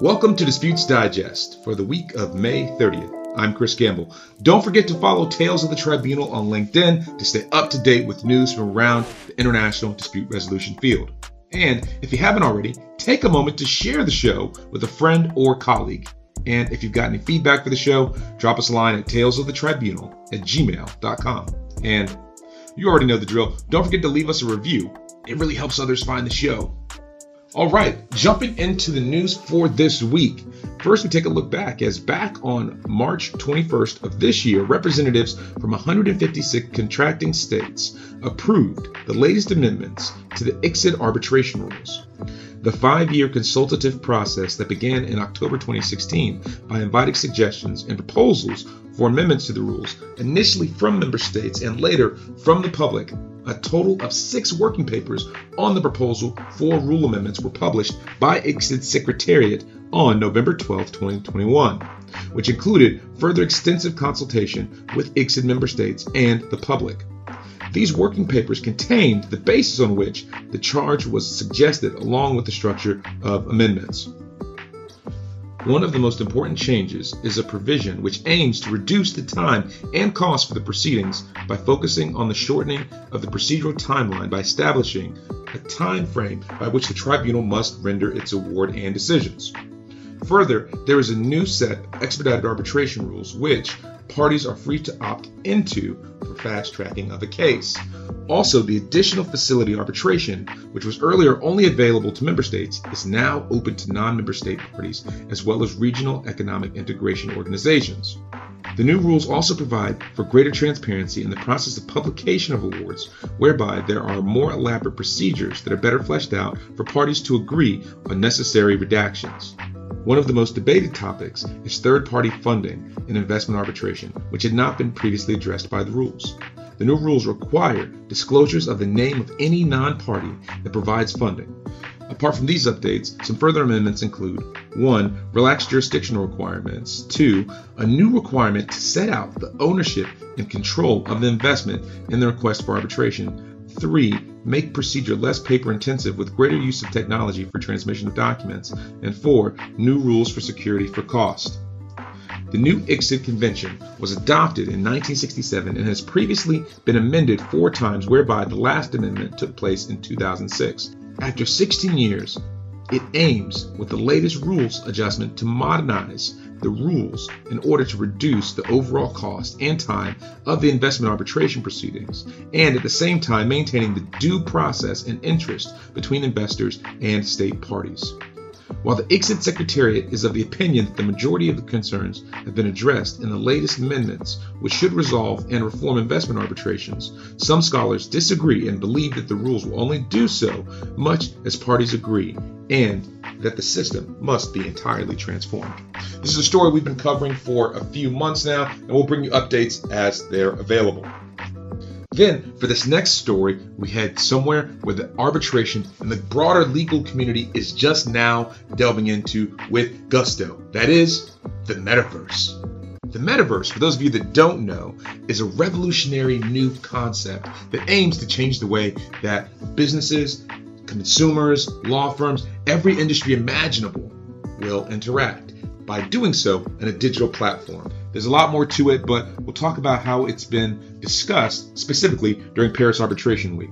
Welcome to Disputes Digest for the week of May 30th. I'm Chris Gamble. Don't forget to follow Tales of the Tribunal on LinkedIn to stay up to date with news from around the international dispute resolution field. And if you haven't already, take a moment to share the show with a friend or colleague. And if you've got any feedback for the show, drop us a line at talesofthetribunal at gmail.com. And you already know the drill. Don't forget to leave us a review. It really helps others find the show. All right, jumping into the news for this week. First, we take a look back as back on March 21st of this year, representatives from 156 contracting states approved the latest amendments to the ICSID arbitration rules. The five year consultative process that began in October 2016 by inviting suggestions and proposals for amendments to the rules, initially from member states and later from the public, a total of six working papers on the proposal for rule amendments were published by ICSID Secretariat on November 12, 2021, which included further extensive consultation with ICSID member states and the public. These working papers contained the basis on which the charge was suggested along with the structure of amendments. One of the most important changes is a provision which aims to reduce the time and cost for the proceedings by focusing on the shortening of the procedural timeline by establishing a time frame by which the tribunal must render its award and decisions. Further, there is a new set of expedited arbitration rules which parties are free to opt into for fast tracking of a case. Also, the additional facility arbitration, which was earlier only available to member states, is now open to non member state parties as well as regional economic integration organizations. The new rules also provide for greater transparency in the process of publication of awards, whereby there are more elaborate procedures that are better fleshed out for parties to agree on necessary redactions. One of the most debated topics is third party funding in investment arbitration, which had not been previously addressed by the rules. The new rules require disclosures of the name of any non party that provides funding. Apart from these updates, some further amendments include 1. Relaxed jurisdictional requirements, 2. A new requirement to set out the ownership and control of the investment in the request for arbitration, 3. Make procedure less paper intensive with greater use of technology for transmission of documents, and 4. New rules for security for cost. The new ICSID convention was adopted in 1967 and has previously been amended four times, whereby the last amendment took place in 2006. After 16 years, it aims with the latest rules adjustment to modernize the rules in order to reduce the overall cost and time of the investment arbitration proceedings, and at the same time maintaining the due process and interest between investors and state parties. While the ICSID Secretariat is of the opinion that the majority of the concerns have been addressed in the latest amendments, which should resolve and reform investment arbitrations, some scholars disagree and believe that the rules will only do so much as parties agree, and that the system must be entirely transformed. This is a story we've been covering for a few months now, and we'll bring you updates as they're available. Then, for this next story, we head somewhere where the arbitration and the broader legal community is just now delving into with gusto. That is, the metaverse. The metaverse, for those of you that don't know, is a revolutionary new concept that aims to change the way that businesses, consumers, law firms, every industry imaginable will interact by doing so in a digital platform. There's a lot more to it, but we'll talk about how it's been discussed specifically during Paris Arbitration Week.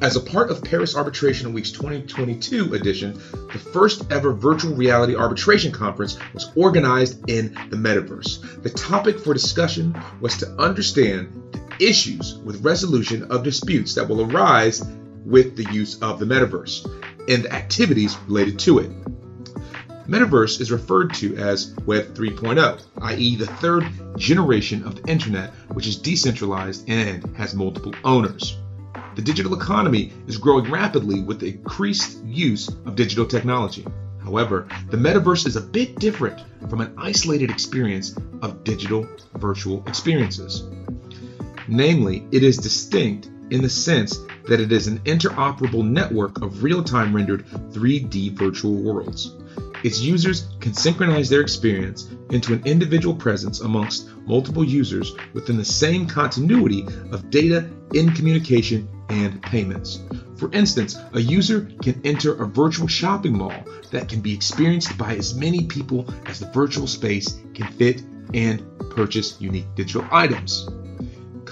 As a part of Paris Arbitration Week's 2022 edition, the first ever virtual reality arbitration conference was organized in the metaverse. The topic for discussion was to understand the issues with resolution of disputes that will arise with the use of the metaverse and the activities related to it. Metaverse is referred to as Web 3.0, i.e., the third generation of the internet, which is decentralized and has multiple owners. The digital economy is growing rapidly with the increased use of digital technology. However, the metaverse is a bit different from an isolated experience of digital virtual experiences. Namely, it is distinct in the sense that it is an interoperable network of real time rendered 3D virtual worlds. Its users can synchronize their experience into an individual presence amongst multiple users within the same continuity of data in communication and payments. For instance, a user can enter a virtual shopping mall that can be experienced by as many people as the virtual space can fit and purchase unique digital items.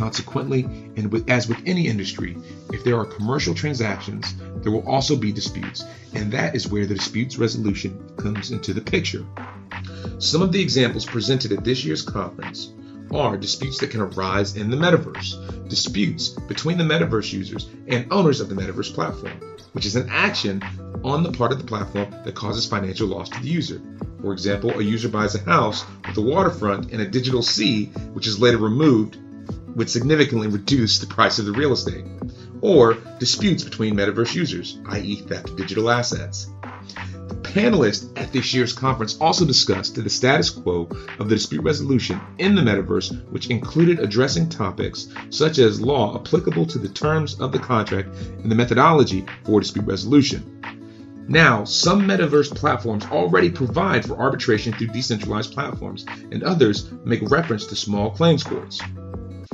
Consequently, and with, as with any industry, if there are commercial transactions, there will also be disputes, and that is where the disputes resolution comes into the picture. Some of the examples presented at this year's conference are disputes that can arise in the metaverse, disputes between the metaverse users and owners of the metaverse platform, which is an action on the part of the platform that causes financial loss to the user. For example, a user buys a house with a waterfront and a digital sea, which is later removed, would significantly reduce the price of the real estate. Or disputes between metaverse users, i.e., theft of digital assets. The panelists at this year's conference also discussed the status quo of the dispute resolution in the metaverse, which included addressing topics such as law applicable to the terms of the contract and the methodology for dispute resolution. Now, some metaverse platforms already provide for arbitration through decentralized platforms, and others make reference to small claims courts.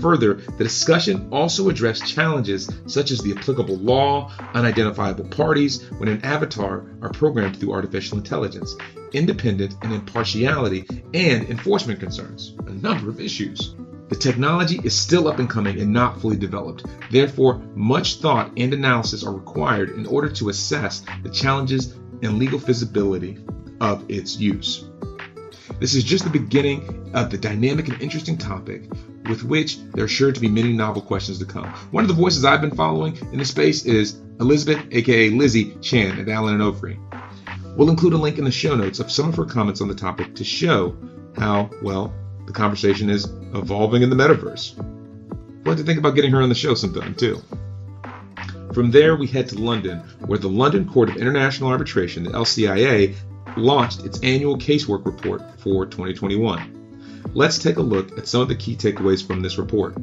Further, the discussion also addressed challenges such as the applicable law, unidentifiable parties when an avatar are programmed through artificial intelligence, independent and impartiality, and enforcement concerns, a number of issues. The technology is still up and coming and not fully developed. Therefore, much thought and analysis are required in order to assess the challenges and legal feasibility of its use. This is just the beginning of the dynamic and interesting topic with which there are sure to be many novel questions to come. One of the voices I've been following in the space is Elizabeth, aka Lizzie Chan at Allen and Overy. We'll include a link in the show notes of some of her comments on the topic to show how, well, the conversation is evolving in the metaverse. We'll have to think about getting her on the show sometime, too. From there, we head to London, where the London Court of International Arbitration, the LCIA, launched its annual casework report for 2021. Let's take a look at some of the key takeaways from this report.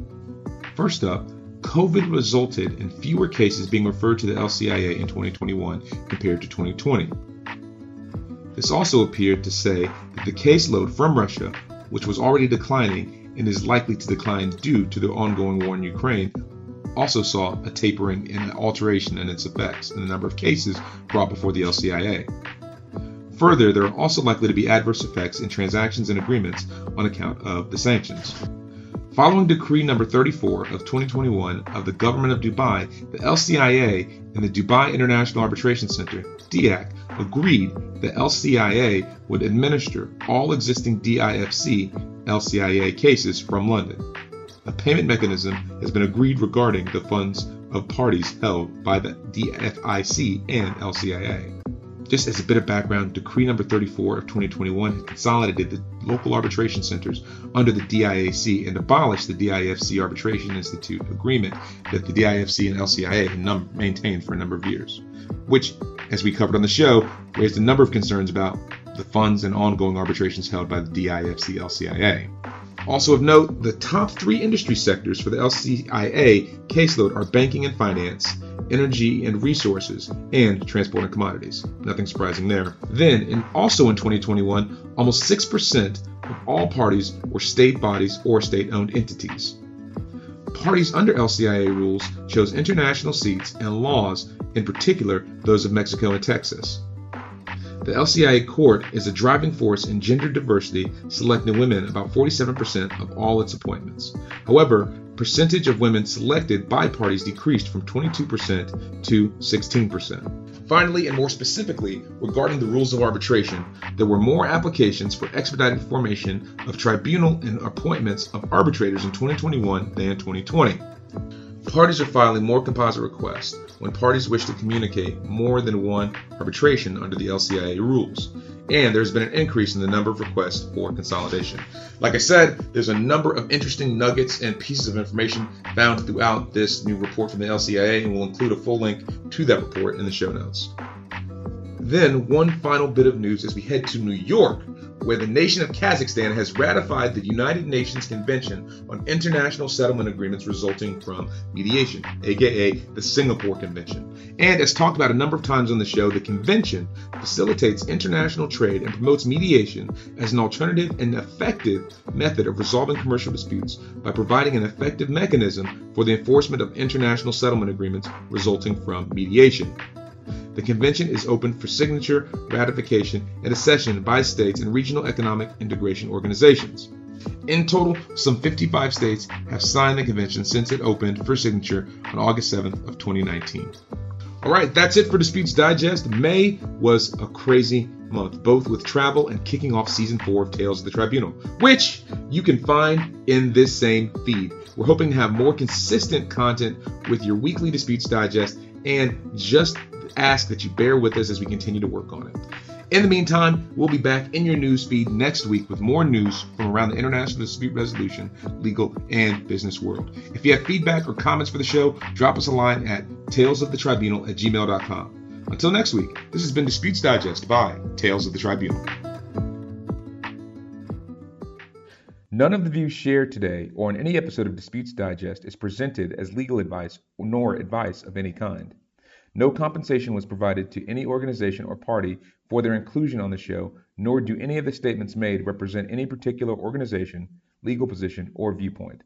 First up, COVID resulted in fewer cases being referred to the LCIA in 2021 compared to 2020. This also appeared to say that the caseload from Russia, which was already declining and is likely to decline due to the ongoing war in Ukraine, also saw a tapering and alteration in its effects in the number of cases brought before the LCIA. Further, there are also likely to be adverse effects in transactions and agreements on account of the sanctions. Following Decree Number 34 of 2021 of the Government of Dubai, the LCIA and the Dubai International Arbitration Center, DIAC, agreed that LCIA would administer all existing DIFC LCIA cases from London. A payment mechanism has been agreed regarding the funds of parties held by the DFIC and LCIA. Just as a bit of background, Decree number 34 of 2021 consolidated the local arbitration centers under the DIAC and abolished the DIFC Arbitration Institute agreement that the DIFC and LCIA had num- maintained for a number of years, which, as we covered on the show, raised a number of concerns about the funds and ongoing arbitrations held by the DIFC LCIA. Also of note, the top three industry sectors for the LCIA caseload are banking and finance, energy and resources, and transport and commodities. Nothing surprising there. Then, and also in 2021, almost 6% of all parties were state bodies or state owned entities. Parties under LCIA rules chose international seats and laws, in particular those of Mexico and Texas. The LCIA court is a driving force in gender diversity, selecting women about 47% of all its appointments. However, percentage of women selected by parties decreased from 22% to 16%. Finally, and more specifically, regarding the rules of arbitration, there were more applications for expedited formation of tribunal and appointments of arbitrators in 2021 than 2020. Parties are filing more composite requests when parties wish to communicate more than one arbitration under the LCIA rules and there's been an increase in the number of requests for consolidation. Like I said, there's a number of interesting nuggets and pieces of information found throughout this new report from the LCIA, and we'll include a full link to that report in the show notes. Then, one final bit of news as we head to New York, where the nation of Kazakhstan has ratified the United Nations Convention on International Settlement Agreements Resulting from Mediation, aka the Singapore Convention. And as talked about a number of times on the show, the convention facilitates international trade and promotes mediation as an alternative and effective method of resolving commercial disputes by providing an effective mechanism for the enforcement of international settlement agreements resulting from mediation. The convention is open for signature, ratification, and accession by states and regional economic integration organizations. In total, some 55 states have signed the convention since it opened for signature on August 7th of 2019. All right, that's it for Disputes Digest. May was a crazy month, both with travel and kicking off season four of Tales of the Tribunal, which you can find in this same feed. We're hoping to have more consistent content with your weekly Disputes Digest and just ask that you bear with us as we continue to work on it. In the meantime, we'll be back in your news feed next week with more news from around the international dispute resolution, legal, and business world. If you have feedback or comments for the show, drop us a line at talesofthetribunal at gmail.com. Until next week, this has been Disputes Digest by Tales of the Tribunal. None of the views shared today or in any episode of Disputes Digest is presented as legal advice nor advice of any kind. No compensation was provided to any organization or party for their inclusion on the show, nor do any of the statements made represent any particular organization, legal position, or viewpoint.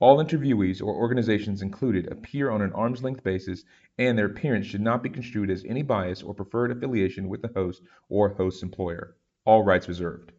All interviewees or organizations included appear on an arm's length basis, and their appearance should not be construed as any bias or preferred affiliation with the host or host's employer. All rights reserved.